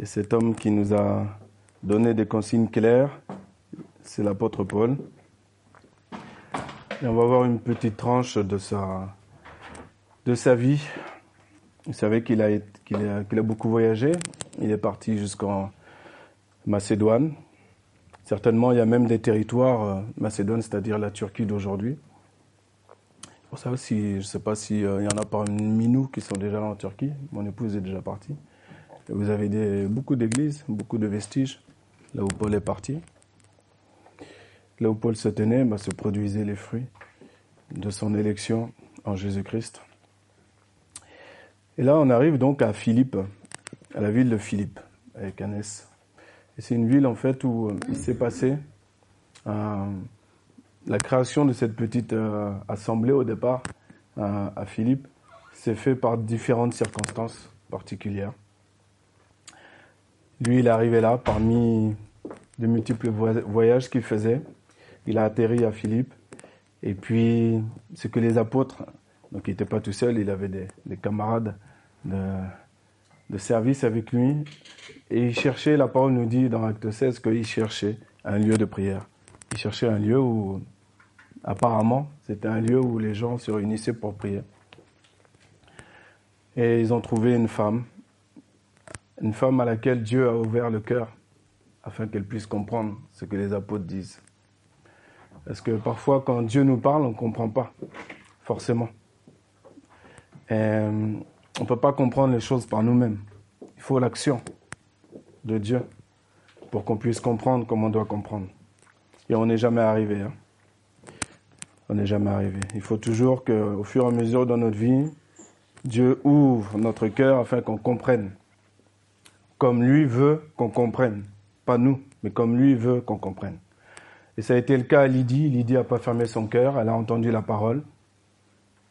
Et cet homme qui nous a donné des consignes claires, c'est l'apôtre Paul. Et on va voir une petite tranche de sa, vie. Vous savez qu'il a, beaucoup voyagé. Il est parti jusqu'en Macédoine. Certainement, il y a même des territoires euh, Macédoine, c'est-à-dire la Turquie d'aujourd'hui. Pour ça aussi, je ne sais pas s'il y en a parmi nous qui sont déjà là en Turquie. Mon épouse est déjà partie. Vous avez beaucoup d'églises, beaucoup de vestiges, là où Paul est parti. Là où Paul se tenait, bah, se produisaient les fruits de son élection en Jésus-Christ. Et là, on arrive donc à Philippe, à la ville de Philippe, avec un S. C'est une ville, en fait, où il s'est passé euh, la création de cette petite euh, assemblée au départ euh, à Philippe s'est fait par différentes circonstances particulières. Lui, il est arrivé là parmi de multiples voyages qu'il faisait. Il a atterri à Philippe. Et puis, ce que les apôtres, donc il n'était pas tout seul, il avait des, des camarades de, de, service avec lui. Et il cherchait, la parole nous dit dans Acte 16 qu'il cherchait un lieu de prière. Il cherchait un lieu où, apparemment, c'était un lieu où les gens se réunissaient pour prier. Et ils ont trouvé une femme, une femme à laquelle Dieu a ouvert le cœur afin qu'elle puisse comprendre ce que les apôtres disent. Parce que parfois, quand Dieu nous parle, on ne comprend pas, forcément. Et on ne peut pas comprendre les choses par nous-mêmes. Il faut l'action de Dieu pour qu'on puisse comprendre comme on doit comprendre. Et on n'est jamais arrivé. Hein. On n'est jamais arrivé. Il faut toujours qu'au fur et à mesure dans notre vie, Dieu ouvre notre cœur afin qu'on comprenne. Comme lui veut qu'on comprenne. Pas nous, mais comme lui veut qu'on comprenne. Et ça a été le cas à Lydie. Lydie n'a pas fermé son cœur. Elle a entendu la parole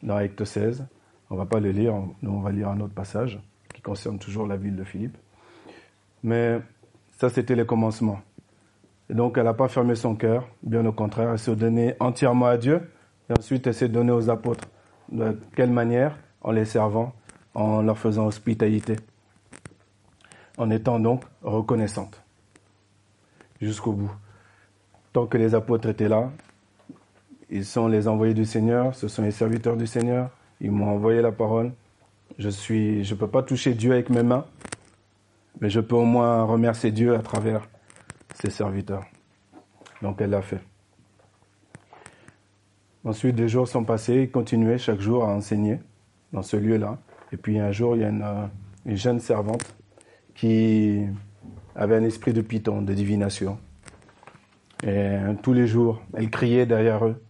dans Acte 16. On ne va pas le lire. Nous, on va lire un autre passage qui concerne toujours la ville de Philippe. Mais ça, c'était le commencement. Et donc, elle n'a pas fermé son cœur. Bien au contraire, elle s'est donnée entièrement à Dieu. Et ensuite, elle s'est donnée aux apôtres. De quelle manière? En les servant, en leur faisant hospitalité. En étant donc reconnaissante. Jusqu'au bout. Tant que les apôtres étaient là, ils sont les envoyés du Seigneur, ce sont les serviteurs du Seigneur. Ils m'ont envoyé la parole. Je suis, je peux pas toucher Dieu avec mes mains, mais je peux au moins remercier Dieu à travers ses serviteurs. Donc elle l'a fait. Ensuite, des jours sont passés, il continuait chaque jour à enseigner dans ce lieu-là. Et puis un jour, il y a une jeune servante qui avait un esprit de python, de divination. Et tous les jours, elle criait derrière eux.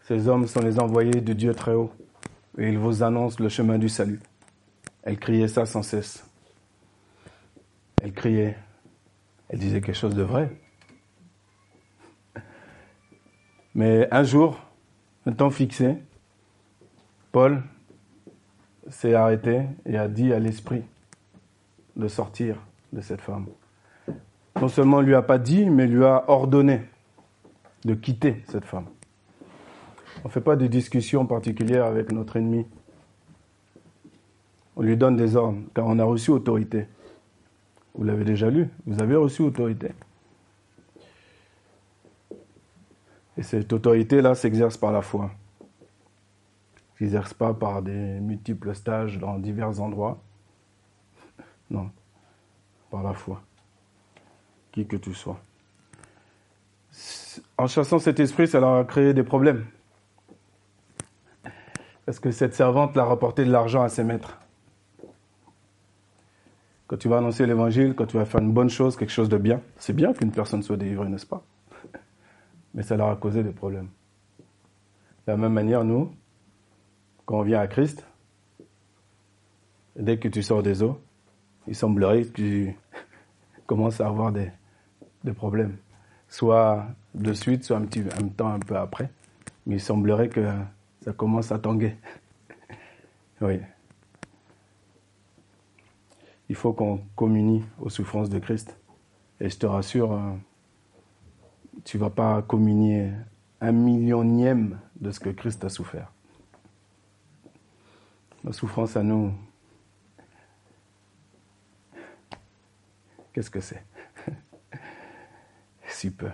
Ces hommes sont les envoyés de Dieu très haut. Et ils vous annoncent le chemin du salut. Elle criait ça sans cesse. Elle criait. Elle disait quelque chose de vrai. Mais un jour, un temps fixé, Paul s'est arrêté et a dit à l'esprit de sortir de cette femme non seulement lui a pas dit, mais lui a ordonné de quitter cette femme. On ne fait pas de discussion particulière avec notre ennemi. On lui donne des ordres, car on a reçu autorité. Vous l'avez déjà lu, vous avez reçu autorité. Et cette autorité-là s'exerce par la foi. S'exerce pas par des multiples stages dans divers endroits. Non, par la foi qui que tu sois. En chassant cet esprit, ça leur a créé des problèmes. Parce que cette servante l'a rapporté de l'argent à ses maîtres? Quand tu vas annoncer l'évangile, quand tu vas faire une bonne chose, quelque chose de bien, c'est bien qu'une personne soit délivrée, n'est-ce pas? Mais ça leur a causé des problèmes. De la même manière, nous, quand on vient à Christ, dès que tu sors des eaux, il semblerait que tu commences à avoir des, de problèmes. Soit de suite, soit un petit un temps un peu après. Mais il semblerait que ça commence à tanguer. oui. Il faut qu'on communie aux souffrances de Christ. Et je te rassure, euh, tu vas pas communier un millionième de ce que Christ a souffert. La souffrance à nous, Qu'est-ce que c'est? Si peu.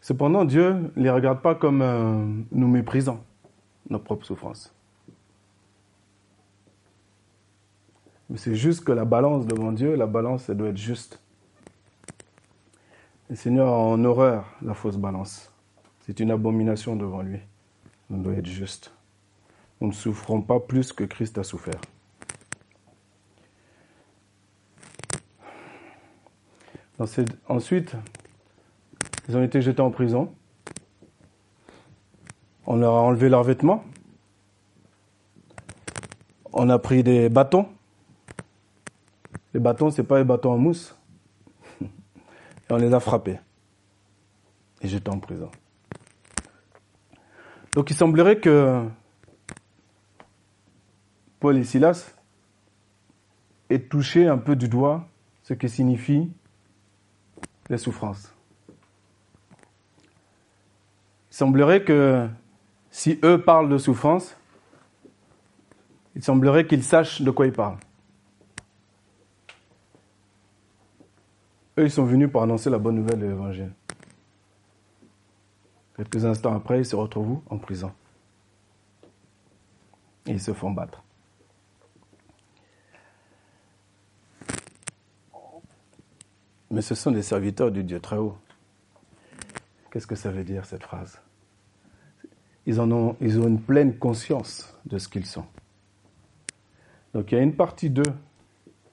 Cependant, Dieu ne les regarde pas comme euh, nous méprisant nos propres souffrances. Mais c'est juste que la balance devant Dieu, la balance, elle doit être juste. Le Seigneur a en horreur la fausse balance. C'est une abomination devant lui. On doit être juste. Nous ne souffrons pas plus que Christ a souffert. Ensuite, ils ont été jetés en prison. On leur a enlevé leurs vêtements. On a pris des bâtons. Les bâtons, ce n'est pas les bâtons en mousse. Et on les a frappés. Et jetés en prison. Donc il semblerait que Paul et Silas aient touché un peu du doigt ce que signifient les souffrances. Il semblerait que si eux parlent de souffrance, il semblerait qu'ils sachent de quoi ils parlent. Eux, ils sont venus pour annoncer la bonne nouvelle de l'Évangile. Quelques instants après, ils se retrouvent en prison. Ils se font battre. Mais ce sont des serviteurs du Dieu très haut. Qu'est-ce que ça veut dire cette phrase? Ils, en ont, ils ont une pleine conscience de ce qu'ils sont. Donc il y a une partie d'eux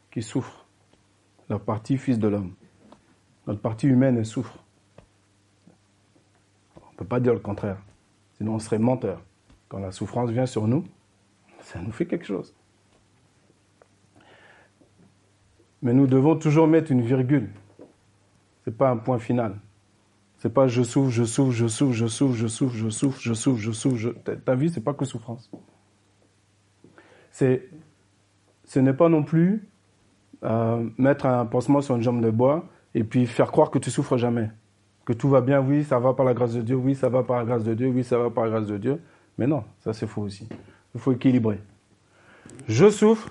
qui souffre, la partie fils de l'homme. Notre partie humaine, souffre. On ne peut pas dire le contraire, sinon on serait menteur. Quand la souffrance vient sur nous, ça nous fait quelque chose. Mais nous devons toujours mettre une virgule. N'est pas un point final. C'est pas je souffre, je souffre, je souffre, je souffre, je souffre, je souffre, je souffre, je souffre. Ta vie, c'est pas que souffrance. Ce n'est pas non plus euh, mettre un pansement sur une jambe de bois et puis faire croire que tu souffres jamais, que tout va bien. Oui, ça va par la grâce de Dieu. Oui, ça va par la grâce de Dieu. Oui, ça va par la grâce de Dieu. Mais non, ça c'est faux aussi. Il faut équilibrer. Je souffre,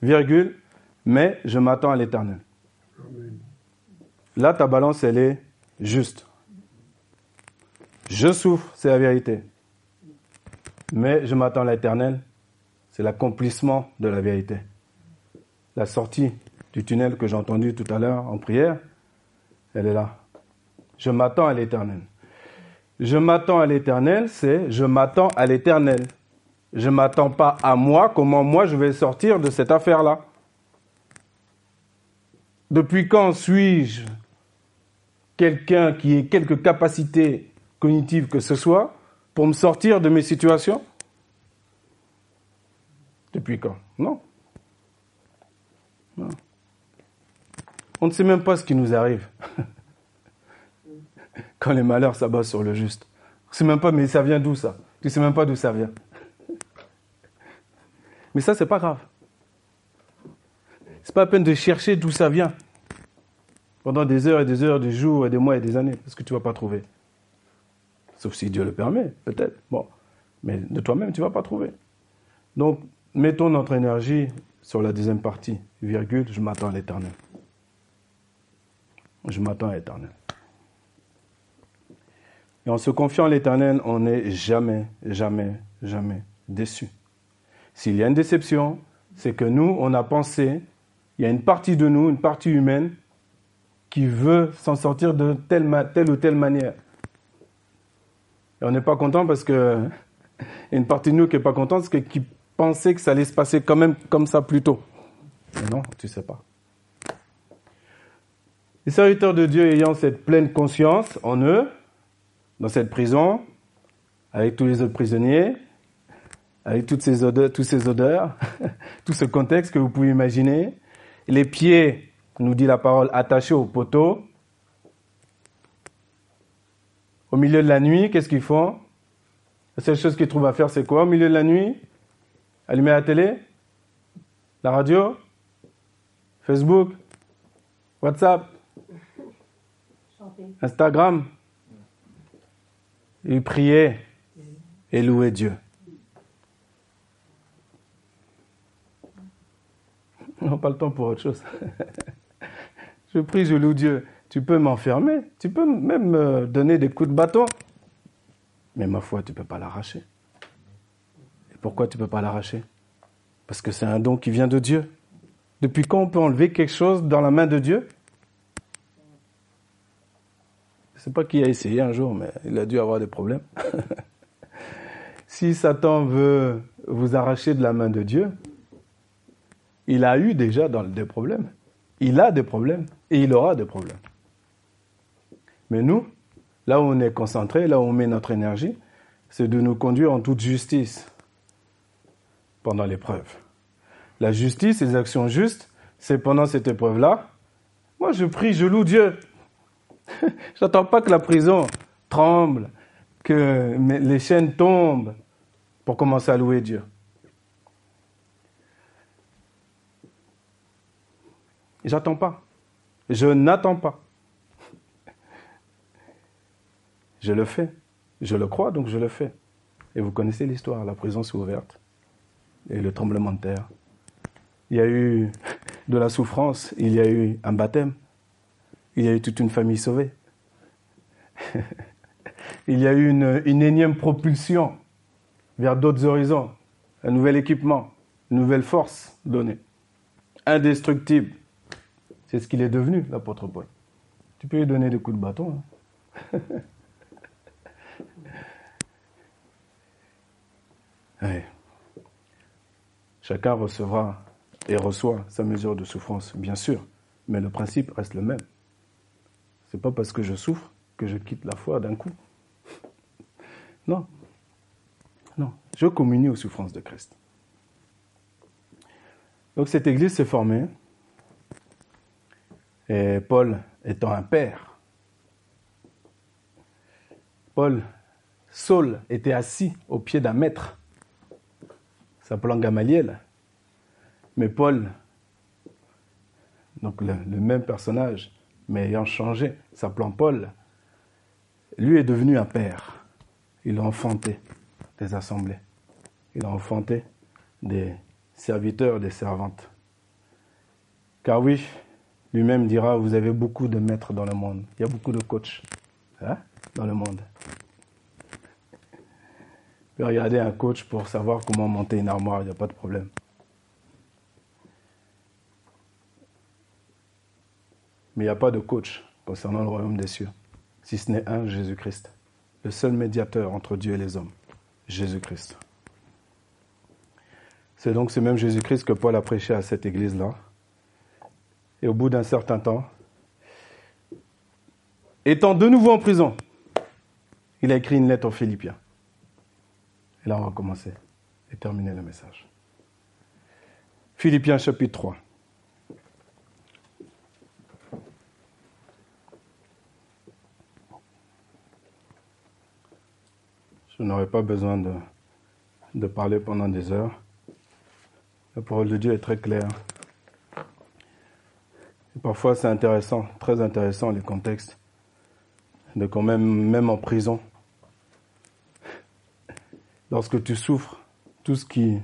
virgule, mais je m'attends à l'éternel. Là, ta balance, elle est juste. Je souffre, c'est la vérité. Mais je m'attends à l'éternel, c'est l'accomplissement de la vérité. La sortie du tunnel que j'ai entendu tout à l'heure en prière, elle est là. Je m'attends à l'éternel. Je m'attends à l'éternel, c'est je m'attends à l'éternel. Je ne m'attends pas à moi, comment moi je vais sortir de cette affaire-là. Depuis quand suis-je quelqu'un qui ait quelques capacités cognitives que ce soit pour me sortir de mes situations? Depuis quand? Non. non. On ne sait même pas ce qui nous arrive quand les malheurs s'abattent sur le juste. On ne sait même pas, mais ça vient d'où ça? Tu ne sais même pas d'où ça vient. Mais ça, c'est pas grave. C'est pas la peine de chercher d'où ça vient pendant des heures et des heures, des jours et des mois et des années, parce que tu ne vas pas trouver. Sauf si Dieu le permet, peut-être. Bon, mais de toi-même, tu ne vas pas trouver. Donc, mettons notre énergie sur la deuxième partie, virgule, je m'attends à l'éternel. Je m'attends à l'éternel. Et en se confiant à l'éternel, on n'est jamais, jamais, jamais déçu. S'il y a une déception, c'est que nous, on a pensé, il y a une partie de nous, une partie humaine, qui veut s'en sortir de telle, telle, ou telle manière. Et on n'est pas content parce que y a une partie de nous qui n'est pas contente, c'est qui pensait que ça allait se passer quand même comme ça plus tôt. Mais non, tu sais pas. Les serviteurs de Dieu ayant cette pleine conscience en eux, dans cette prison, avec tous les autres prisonniers, avec toutes ces odeurs, ces odeurs, tout ce contexte que vous pouvez imaginer, les pieds nous dit la parole, attachés au poteau. Au milieu de la nuit, qu'est-ce qu'ils font? La seule chose qu'ils trouvent à faire, c'est quoi au milieu de la nuit? Allumer la télé? La radio? Facebook? WhatsApp? Instagram? Et prier. Et louer Dieu. On n'a pas le temps pour autre chose. Je prie, je loue Dieu. Tu peux m'enfermer, tu peux même me donner des coups de bâton. Mais ma foi, tu ne peux pas l'arracher. Et pourquoi tu ne peux pas l'arracher? Parce que c'est un don qui vient de Dieu. Depuis quand on peut enlever quelque chose dans la main de Dieu? Je ne sais pas qui a essayé un jour, mais il a dû avoir des problèmes. si Satan veut vous arracher de la main de Dieu, il a eu déjà des problèmes. Il a des problèmes et il aura des problèmes. Mais nous, là où on est concentré, là où on met notre énergie, c'est de nous conduire en toute justice pendant l'épreuve. La justice, les actions justes, c'est pendant cette épreuve-là. Moi, je prie, je loue Dieu. J'attends pas que la prison tremble, que les chaînes tombent pour commencer à louer Dieu. J'attends pas. Je n'attends pas. Je le fais. Je le crois, donc je le fais. Et vous connaissez l'histoire, la prison s'est ouverte. Et le tremblement de terre. Il y a eu de la souffrance, il y a eu un baptême, il y a eu toute une famille sauvée. il y a eu une, une énième propulsion vers d'autres horizons, un nouvel équipement, une nouvelle force donnée, indestructible. C'est ce qu'il est devenu, l'apôtre Paul. Tu peux lui donner des coups de bâton. Hein. Chacun recevra et reçoit sa mesure de souffrance, bien sûr, mais le principe reste le même. C'est pas parce que je souffre que je quitte la foi d'un coup. Non. Non. Je communie aux souffrances de Christ. Donc cette église s'est formée, et Paul étant un père, Paul, Saul était assis au pied d'un maître s'appelant Gamaliel. Mais Paul, donc le, même personnage, mais ayant changé, s'appelant Paul, lui est devenu un père. Il a enfanté des assemblées. Il a enfanté des serviteurs, des servantes. Car oui, lui-même dira, vous avez beaucoup de maîtres dans le monde. Il y a beaucoup de coachs hein, dans le monde regarder un coach pour savoir comment monter une armoire, il n'y a pas de problème. Mais il n'y a pas de coach concernant le royaume des cieux, si ce n'est un Jésus-Christ, le seul médiateur entre Dieu et les hommes, Jésus-Christ. C'est donc ce même Jésus-Christ que Paul a prêché à cette église-là. Et au bout d'un certain temps, étant de nouveau en prison, il a écrit une lettre aux Philippiens. Et là, on va commencer et terminer le message. Philippiens chapitre 3. Je n'aurai pas besoin de, de parler pendant des heures. La parole de Dieu est très claire. Parfois, c'est intéressant, très intéressant, les contextes, de quand même, même en prison, lorsque tu souffres, tout ce qui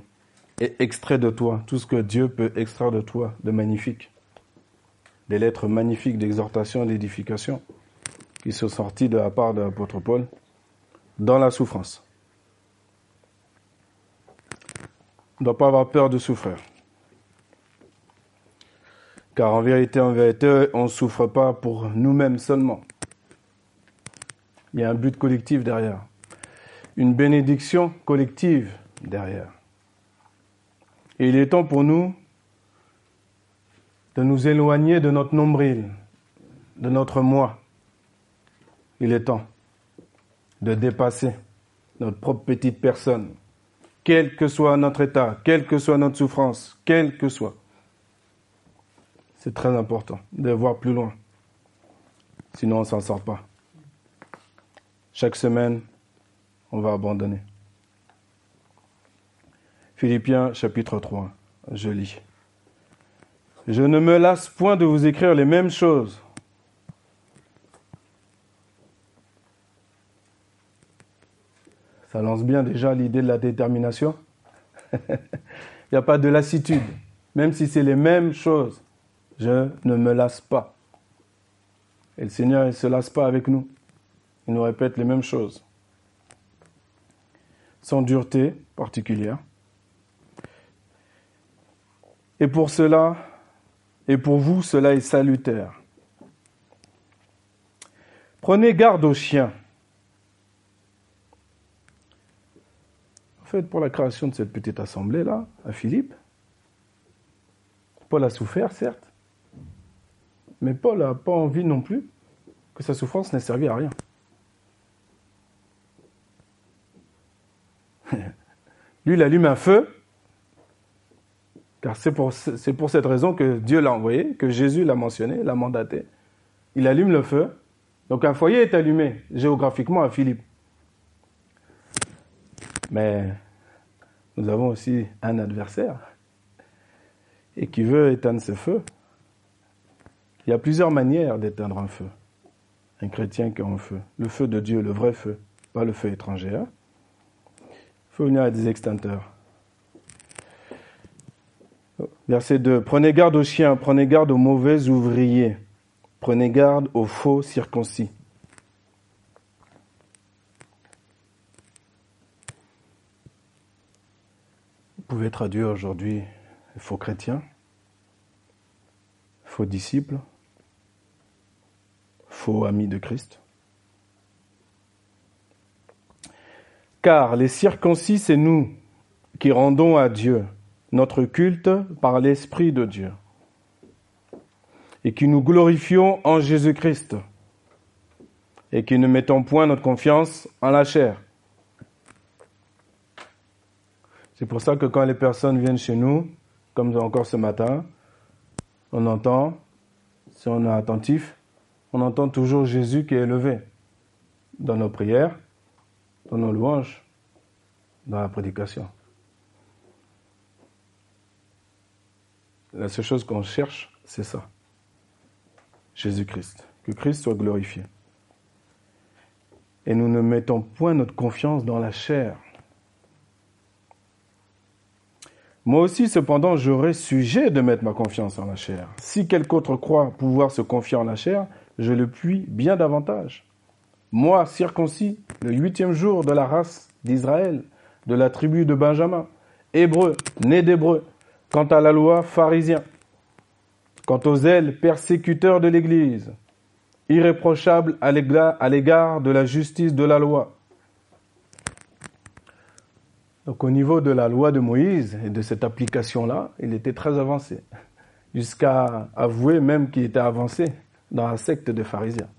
est extrait de toi, tout ce que Dieu peut extraire de toi de magnifique, des lettres magnifiques d'exhortation et d'édification qui sont sorties de la part de l'apôtre Paul dans la souffrance. On ne doit pas avoir peur de souffrir. Car en vérité, en vérité, on ne souffre pas pour nous-mêmes seulement. Il y a un but collectif derrière une bénédiction collective derrière. Et il est temps pour nous de nous éloigner de notre nombril, de notre moi. Il est temps de dépasser notre propre petite personne, quel que soit notre état, quelle que soit notre souffrance, quelle que soit. C'est très important de voir plus loin. Sinon, on ne s'en sort pas. Chaque semaine, on va abandonner. Philippiens chapitre 3, je lis. Je ne me lasse point de vous écrire les mêmes choses. Ça lance bien déjà l'idée de la détermination. Il n'y a pas de lassitude. Même si c'est les mêmes choses, je ne me lasse pas Et le Seigneur ne se lasse pas avec nous. Il nous répète les mêmes choses. Sans dureté particulière. Et pour cela, et pour vous, cela est salutaire. Prenez garde aux chiens. En fait, pour la création de cette petite assemblée-là, à Philippe, Paul a souffert, certes, mais Paul n'a pas envie non plus que sa souffrance n'ait servi à rien. Lui, il allume un feu, car c'est pour, cette raison que Dieu l'a envoyé, que Jésus l'a mentionné, l'a mandaté. Il allume le feu, donc un foyer est allumé géographiquement à Philippe. Mais nous avons aussi un adversaire et qui veut éteindre ce feu. Il y a plusieurs manières d'éteindre un feu. Un chrétien qui a un feu. Le feu de Dieu, le vrai feu, pas le feu étranger. Hein. Il faut venir à des extincteurs. Verset 2. Prenez garde aux chiens, prenez garde aux mauvais ouvriers. Prenez garde aux faux circoncis. Vous pouvez traduire aujourd'hui faux chrétiens, faux disciples, faux amis de Christ. Car les circoncis, c'est nous qui rendons à Dieu notre culte par l'Esprit de Dieu et qui nous glorifions en Jésus-Christ et qui ne mettons point notre confiance en la chair. C'est pour ça que quand les personnes viennent chez nous, comme encore ce matin, on entend, si on est attentif, on entend toujours Jésus qui est élevé dans nos prières, dans nos louanges, dans la prédication. La seule chose qu'on cherche, c'est ça. Jésus-Christ. Que Christ soit glorifié. Et nous ne mettons point notre confiance dans la chair. Moi aussi, cependant, j'aurais sujet de mettre ma confiance en la chair. Si quelque autre croit pouvoir se confier en la chair, je le puis bien davantage. Moi, circoncis, le huitième jour de la race d'Israël, de la tribu de Benjamin, hébreu, né d'hébreu, quant à la loi, pharisien, Quant aux ailes persécuteurs de l'Église, irréprochables à l'égard de la justice de la loi. Donc au niveau de la loi de Moïse et de cette application-là, il était très avancé, jusqu'à avouer même qu'il était avancé dans la secte des pharisiens.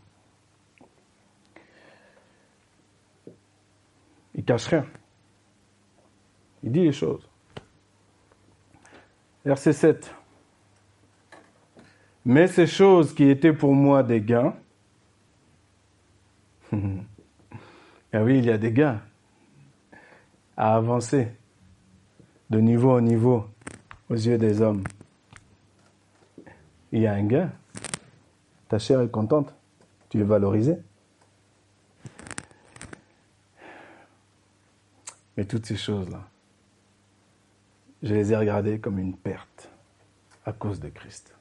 Il cache rien. Il dit les choses. Verset 7. Mais ces choses qui étaient pour moi des gains, ah oui, il y a des gains à avancer de niveau en niveau aux yeux des hommes. Il y a un gain. Ta chair est contente. Tu es valorisé. Mais toutes ces choses-là, je les ai regardées comme une perte à cause de Christ.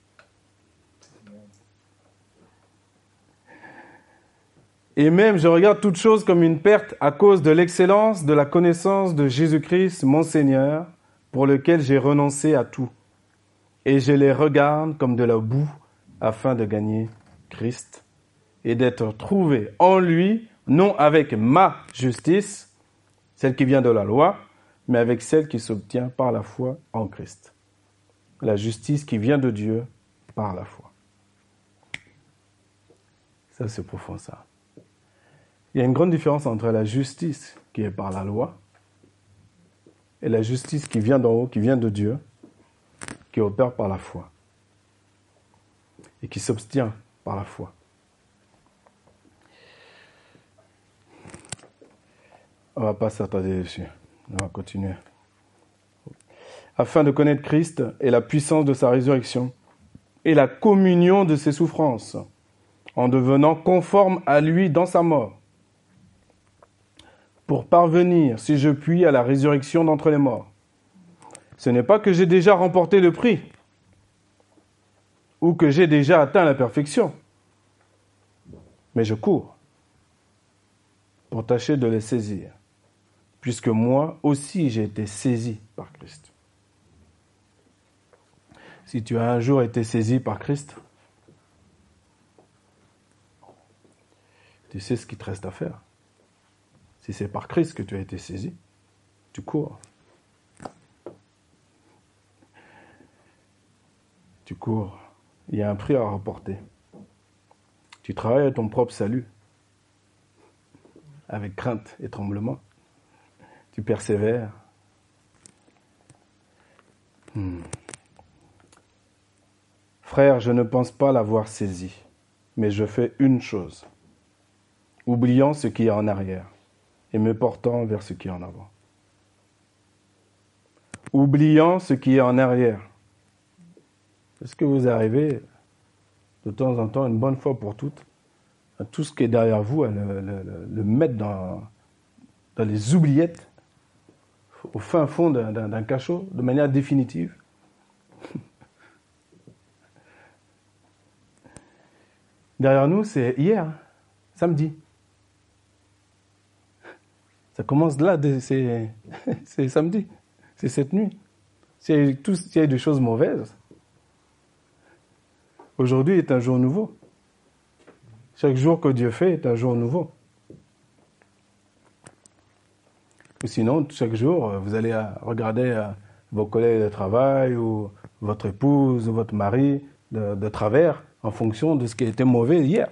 Et même, je regarde toute chose comme une perte à cause de l'excellence de la connaissance de Jésus-Christ, mon Seigneur, pour lequel j'ai renoncé à tout. Et je les regarde comme de la boue afin de gagner Christ et d'être trouvé en lui, non avec ma justice, celle qui vient de la loi, mais avec celle qui s'obtient par la foi en Christ. La justice qui vient de Dieu par la foi. Ça, c'est profond, ça. Il y a une grande différence entre la justice qui est par la loi et la justice qui vient d'en haut, qui vient de Dieu, qui opère par la foi et qui s'obtient la foi. On ne va pas s'attarder dessus. On va continuer. Afin de connaître Christ et la puissance de sa résurrection et la communion de ses souffrances, en devenant conforme à lui dans sa mort pour parvenir, si je puis, à la résurrection d'entre les morts. Ce n'est pas que j'ai déjà remporté le prix ou que j'ai déjà atteint la perfection. Mais je cours pour tâcher de les saisir, puisque moi aussi j'ai été saisi par Christ. Si tu as un jour été saisi par Christ, tu sais ce qu'il te reste à faire. Si c'est par Christ que tu as été saisi, tu cours. Tu cours. Il y a un prix à rapporter. Tu travailles à ton propre salut, avec crainte et tremblement. Tu persévères. Hmm. Frère, je ne pense pas l'avoir saisi, mais je fais une chose, oubliant ce qui est en arrière et me portant vers ce qui est en avant. Oubliant ce qui est en arrière. Est-ce que vous arrivez de temps en temps, une bonne fois pour toutes, à tout ce qui est derrière vous, à le, mettre dans, les oubliettes, au fin fond d'un cachot, de manière définitive derrière nous, c'est hier, samedi. Ça commence là, c'est samedi, c'est cette nuit. S'il y a des choses mauvaises, aujourd'hui est un jour nouveau. Chaque jour que Dieu fait est un jour nouveau. Ou sinon, chaque jour, vous allez regarder vos collègues de travail ou votre épouse ou votre mari de travers en fonction de ce qui était mauvais hier.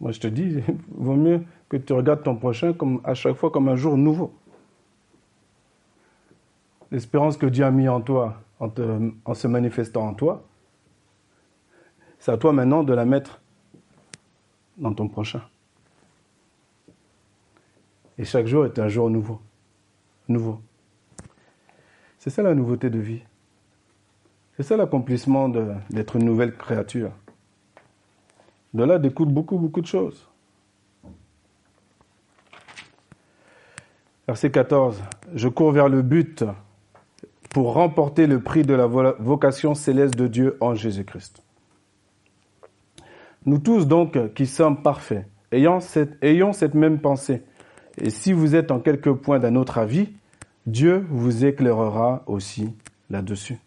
Moi, je te dis, il vaut mieux que tu regardes ton prochain comme, à chaque fois comme un jour nouveau. L'espérance que Dieu a mis en toi, en, se manifestant en toi, c'est à toi maintenant de la mettre dans ton prochain. Et chaque jour est un jour nouveau. Nouveau. C'est ça la nouveauté de vie. C'est ça l'accomplissement d'être une nouvelle créature. De là découle beaucoup, beaucoup de choses. Verset 14. Je cours vers le but pour remporter le prix de la vocation céleste de Dieu en Jésus-Christ. Nous tous donc qui sommes parfaits, ayons cette, cette même pensée. Et si vous êtes en quelque point d'un autre avis, Dieu vous éclairera aussi là-dessus.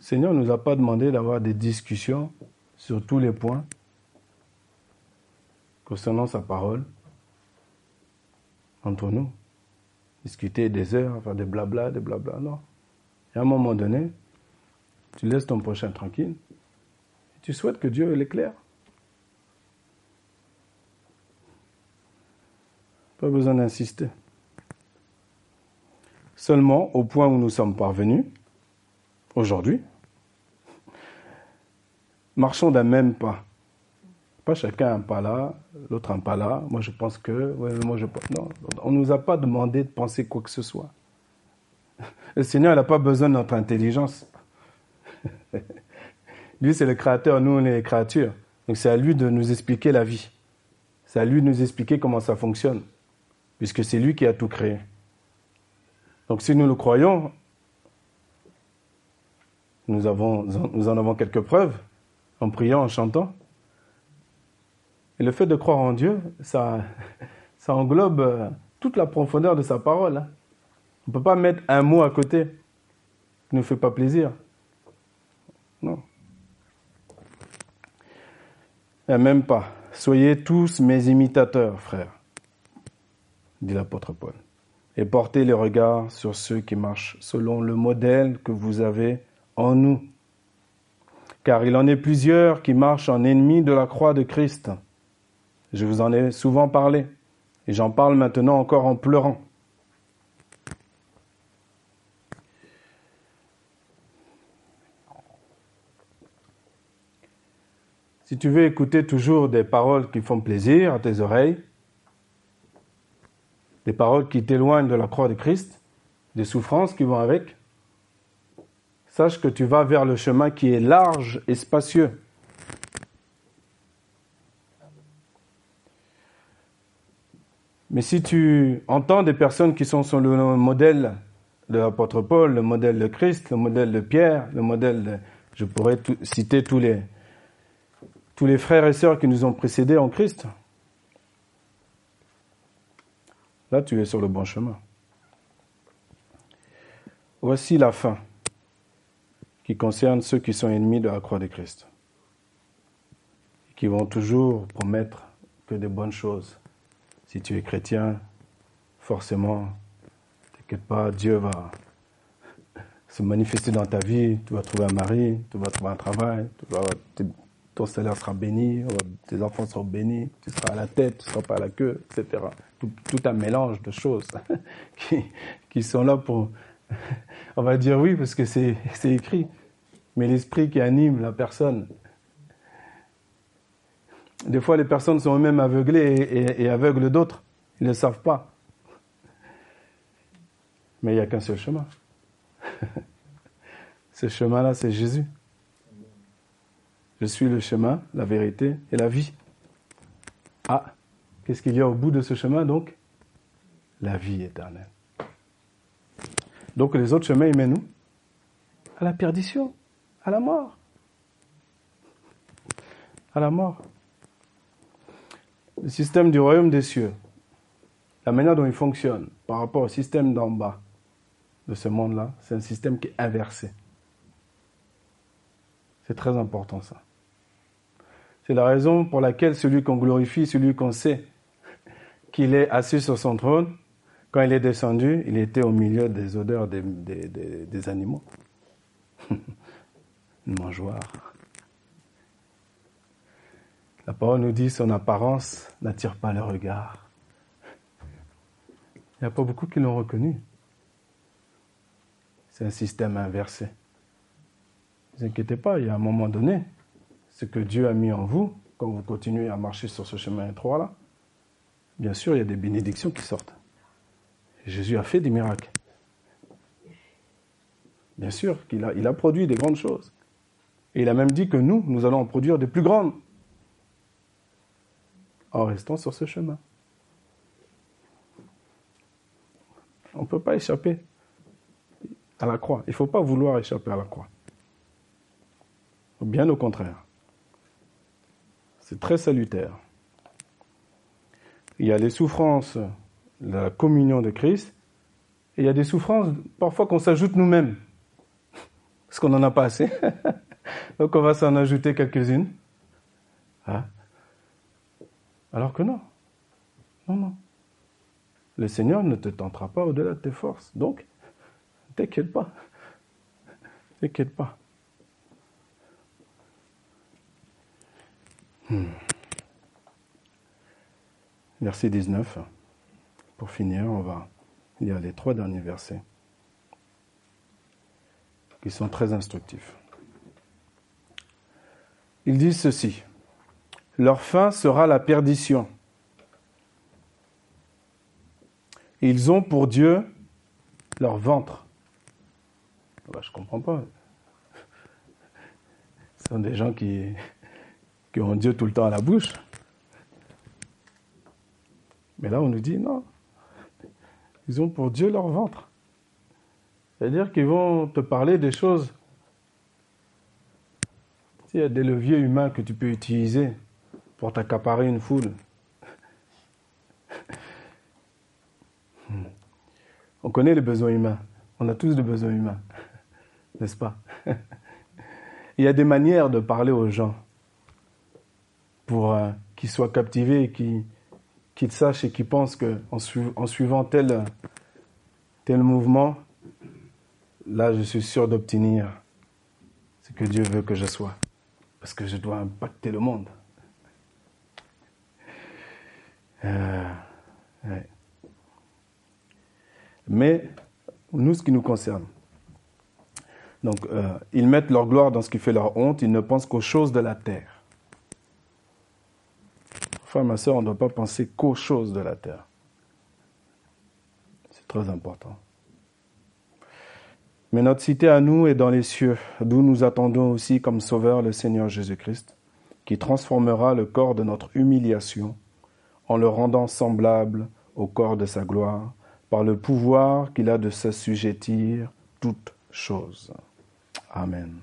Seigneur ne nous a pas demandé d'avoir des discussions sur tous les points concernant sa parole entre nous. Discuter des heures, faire des blabla, des blabla, non. Et à un moment donné, tu laisses ton prochain tranquille et tu souhaites que Dieu l'éclaire. Pas besoin d'insister. Seulement au point où nous sommes parvenus, aujourd'hui, marchons d'un même pas. Pas chacun un pas là, l'autre un pas là. Moi, je pense que. moi, je Non, on ne nous a pas demandé de penser quoi que ce soit. Le Seigneur, n'a pas besoin de notre intelligence. lui, c'est le créateur, nous, on est les créatures. Donc, c'est à lui de nous expliquer la vie. C'est à lui de nous expliquer comment ça fonctionne. Puisque c'est lui qui a tout créé. Donc, si nous le croyons, nous, nous en avons quelques preuves en priant, en chantant. Et le fait de croire en Dieu, ça, englobe euh, toute la profondeur de sa parole. Hein. On ne peut pas mettre un mot à côté qui ne fait pas plaisir. Non. Et même pas. Soyez tous mes imitateurs, frères, dit l'apôtre Paul, et portez les regards sur ceux qui marchent selon le modèle que vous avez en nous car il en est plusieurs qui marchent en ennemis de la croix de Christ. Je vous en ai souvent parlé, et j'en parle maintenant encore en pleurant. Si tu veux écouter toujours des paroles qui font plaisir à tes oreilles, des paroles qui t'éloignent de la croix de Christ, des souffrances qui vont avec, sache que tu vas vers le chemin qui est large et spacieux. Mais si tu entends des personnes qui sont sur le modèle de l'apôtre Paul, le modèle de Christ, le modèle de Pierre, le modèle de, je pourrais citer tous les, tous les frères et sœurs qui nous ont précédés en Christ. Là, tu es sur le bon chemin. Voici la fin qui concerne ceux qui sont ennemis de la croix de Christ, qui vont toujours promettre que des bonnes choses. Si tu es chrétien, forcément, t'inquiète pas, Dieu va se manifester dans ta vie, tu vas trouver un mari, tu vas trouver un travail, ton salaire sera béni, tes enfants seront bénis, tu seras à la tête, tu seras pas à la queue, etc. Tout, un mélange de choses qui, qui sont là pour... On va dire oui parce que c'est écrit, mais l'esprit qui anime la personne. Des fois, les personnes sont eux-mêmes aveuglées et, et aveugles d'autres. Ils ne savent pas. Mais il n'y a qu'un seul chemin. Ce chemin-là, c'est Jésus. Je suis le chemin, la vérité et la vie. Ah, qu'est-ce qu'il y a au bout de ce chemin donc? La vie éternelle. Donc les autres chemins, ils mènent où? À la perdition, à la mort. À la mort. Le système du royaume des cieux, la manière dont il fonctionne par rapport au système d'en bas de ce monde-là, c'est un système qui est inversé. C'est très important ça. C'est la raison pour laquelle celui qu'on glorifie, celui qu'on sait qu'il est assis sur son trône, quand il est descendu, il était au milieu des odeurs des, des, animaux. Une mangeoire. La parole nous dit son apparence n'attire pas le regard. Il n'y a pas beaucoup qui l'ont reconnu. C'est un système inversé. Ne vous inquiétez pas, il y a un moment donné, ce que Dieu a mis en vous, quand vous continuez à marcher sur ce chemin étroit-là, bien sûr, il y a des bénédictions qui sortent. Jésus a fait des miracles. Bien sûr qu'il il a produit des grandes choses. Et il a même dit que nous, nous allons en produire des plus grandes. En restant sur ce chemin. On ne peut pas échapper à la croix. Il ne faut pas vouloir échapper à la croix. Bien au contraire. C'est très salutaire. Il y a les souffrances de la communion de Christ, et il y a des souffrances parfois qu'on s'ajoute nous-mêmes, parce qu'on n'en a pas assez. Donc on va s'en ajouter quelques-unes. Hein? Alors que non. Non, non. Le Seigneur ne te tentera pas au-delà de tes forces. Donc, t'inquiète pas. T'inquiète pas. Hmm. Verset 19. Pour finir, on va lire les trois derniers versets qui sont très instructifs. Ils disent ceci. Leur fin sera la perdition. Ils ont pour Dieu leur ventre. Je ne comprends pas. Ce sont des gens qui, qui ont Dieu tout le temps à la bouche. Mais là, on nous dit non. Ils ont pour Dieu leur ventre. C'est-à-dire qu'ils vont te parler des choses. Il y a des leviers humains que tu peux utiliser pour t'accaparer une foule. On connaît les besoins humains. On a tous des besoins humains. N'est-ce pas? Il y a des manières de parler aux gens pour euh, qu'ils soient captivés qu'ils sachent et qu'ils pensent qu'en en suivant tel, tel mouvement, là, je suis sûr d'obtenir ce que Dieu veut que je sois. Parce que je dois impacter le monde. Euh, Mais nous, ce qui nous concerne, donc, euh, ils mettent leur gloire dans ce qui fait leur honte, ils ne pensent qu'aux choses de la terre. Frère, ma soeur, on ne doit pas penser qu'aux choses de la terre. C'est très important. Mais notre cité à nous est dans les cieux, d'où nous attendons aussi comme sauveur le Seigneur Jésus-Christ, qui transformera le corps de notre humiliation en le rendant semblable au corps de sa gloire par le pouvoir qu'il a de s'assujettir toutes choses. Amen.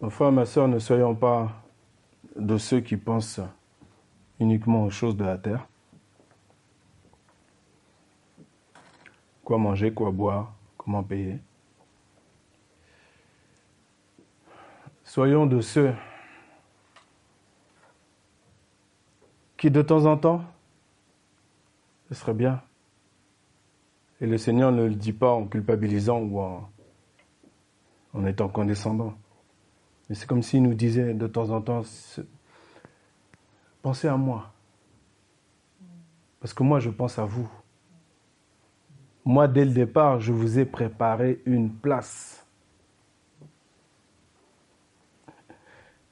Enfin, ma soeur, ne soyons pas de ceux qui pensent uniquement aux choses de la terre. Quoi manger, quoi boire, comment payer. Soyons de ceux qui de temps en temps, ce serait bien. Et le Seigneur ne le dit pas en culpabilisant ou en, étant condescendant. Mais c'est comme s'il nous disait de temps en temps, pensez à moi. Parce que moi, je pense à vous. Moi, dès le départ, je vous ai préparé une place.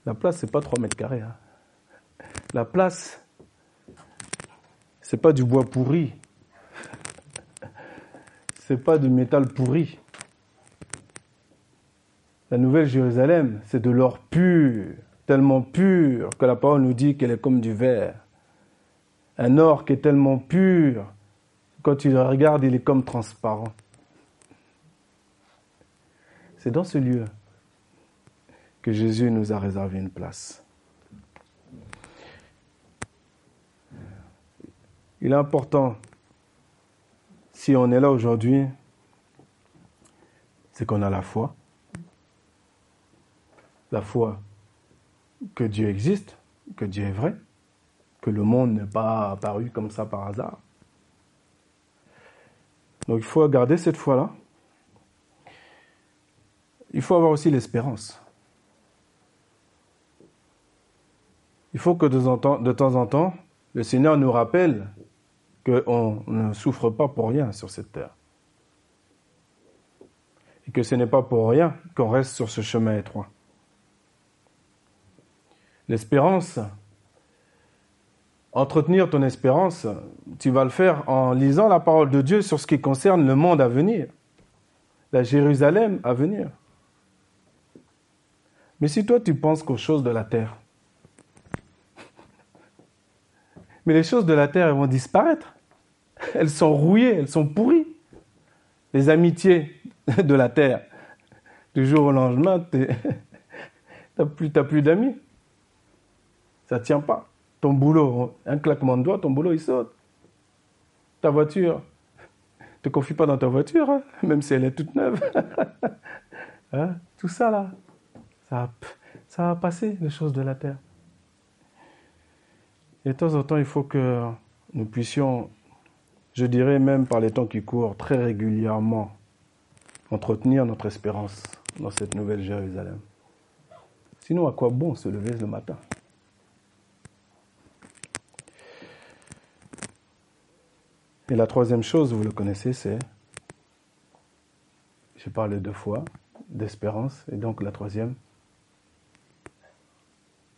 La place, c'est pas 3 mètres carrés. Hein. La place, c'est pas du bois pourri. C'est pas du métal pourri. La nouvelle Jérusalem, c'est de l'or pur, tellement pur que la parole nous dit qu'elle est comme du verre. Un or qui est tellement pur, quand tu le regardes, il est comme transparent. C'est dans ce lieu que Jésus nous a réservé une place. Il est important, si on est là aujourd'hui, c'est qu'on a la foi. La foi que Dieu existe, que Dieu est vrai, que le monde n'est pas apparu comme ça par hasard. Donc il faut garder cette foi-là. Il faut avoir aussi l'espérance. Il faut que de temps en temps, le Seigneur nous rappelle qu'on ne souffre pas pour rien sur cette terre. Et que ce n'est pas pour rien qu'on reste sur ce chemin étroit. L'espérance, entretenir ton espérance, tu vas le faire en lisant la parole de Dieu sur ce qui concerne le monde à venir, la Jérusalem à venir. Mais si toi tu penses qu'aux choses de la terre, mais les choses de la terre vont disparaître. Elles sont rouillées, elles sont pourries. Les amitiés de la terre, du jour au lendemain, tu n'as plus, plus d'amis. Ça ne tient pas. Ton boulot, un claquement de doigts, ton boulot, il saute. Ta voiture, ne te confie pas dans ta voiture, hein, même si elle est toute neuve. Hein, tout ça, là, ça, ça va passer, les choses de la terre. Et de temps en temps, il faut que nous puissions je dirais même par les temps qui courent, très régulièrement, entretenir notre espérance dans cette nouvelle Jérusalem. Sinon, à quoi bon se lever le matin? Et la troisième chose, vous le connaissez, c'est, j'ai parlé deux fois, d'espérance, et donc la troisième,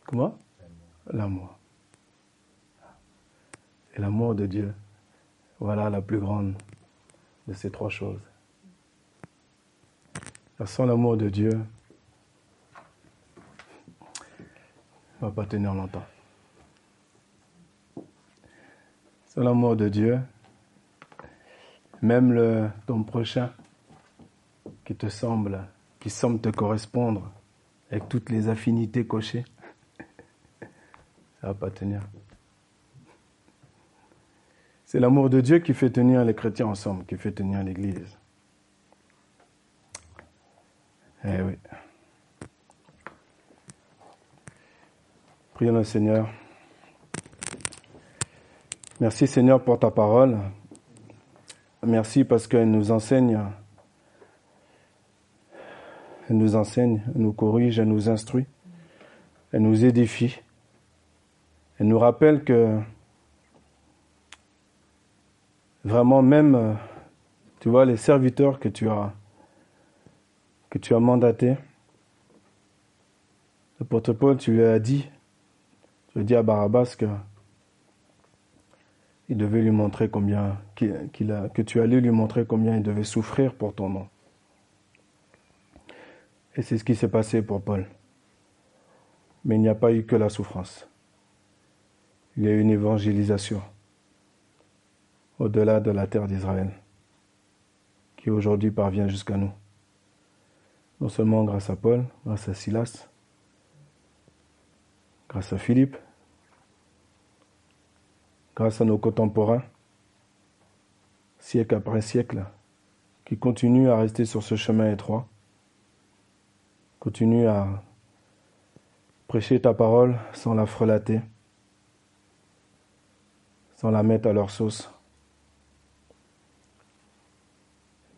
comment? L'amour. Et l'amour de Dieu. Voilà la plus grande de ces trois choses. sans l'amour de Dieu, ne va pas tenir longtemps. Sans l'amour de Dieu, même ton prochain qui te semble, qui semble te correspondre avec toutes les affinités cochées, ça ne va pas tenir. C'est l'amour de Dieu qui fait tenir les chrétiens ensemble, qui fait tenir l'Église. Eh oui. Prions le Seigneur. Merci Seigneur pour ta parole. Merci parce qu'elle nous enseigne. Elle nous enseigne, elle nous corrige, elle nous instruit. Elle nous édifie. Elle nous rappelle que Vraiment, même, euh, tu vois, les serviteurs que tu as, que tu as mandatés, le Paul, tu lui as dit, tu lui as dit à Barabbas devait lui montrer combien, qu'il a, que tu allais lui montrer combien il devait souffrir pour ton nom. Et c'est ce qui s'est passé pour Paul. Mais il n'y a pas eu que la souffrance. Il y a eu une évangélisation au-delà de la terre d'Israël, qui aujourd'hui parvient jusqu'à nous. Non seulement grâce à Paul, grâce à Silas, grâce à Philippe, grâce à nos contemporains, siècle après siècle, qui continuent à rester sur ce chemin étroit, continuent à prêcher ta parole sans la frelater, sans la mettre à leur sauce.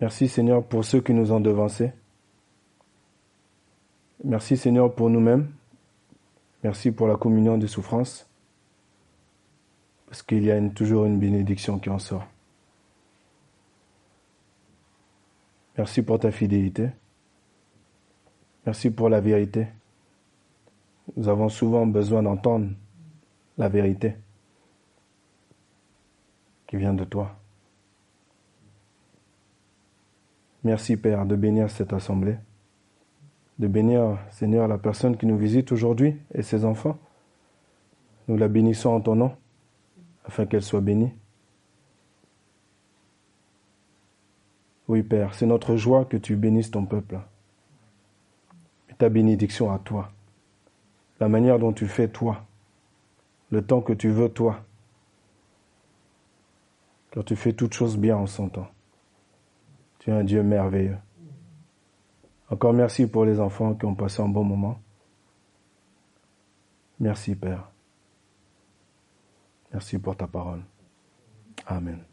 Merci Seigneur pour ceux qui nous ont devancés. Merci Seigneur pour nous-mêmes. Merci pour la communion des souffrances. Parce qu'il y a toujours une bénédiction qui en sort. Merci pour ta fidélité. Merci pour la vérité. Nous avons souvent besoin d'entendre la vérité qui vient de toi. Merci Père de bénir cette assemblée, de bénir Seigneur la personne qui nous visite aujourd'hui et ses enfants. Nous la bénissons en ton nom afin qu'elle soit bénie. Oui Père, c'est notre joie que tu bénisses ton peuple. Et ta bénédiction à toi, la manière dont tu fais toi, le temps que tu veux toi, car tu fais toutes choses bien en son temps. Tu es un Dieu merveilleux. Encore merci pour les enfants qui ont passé un bon moment. Merci Père. Merci pour ta parole. Amen.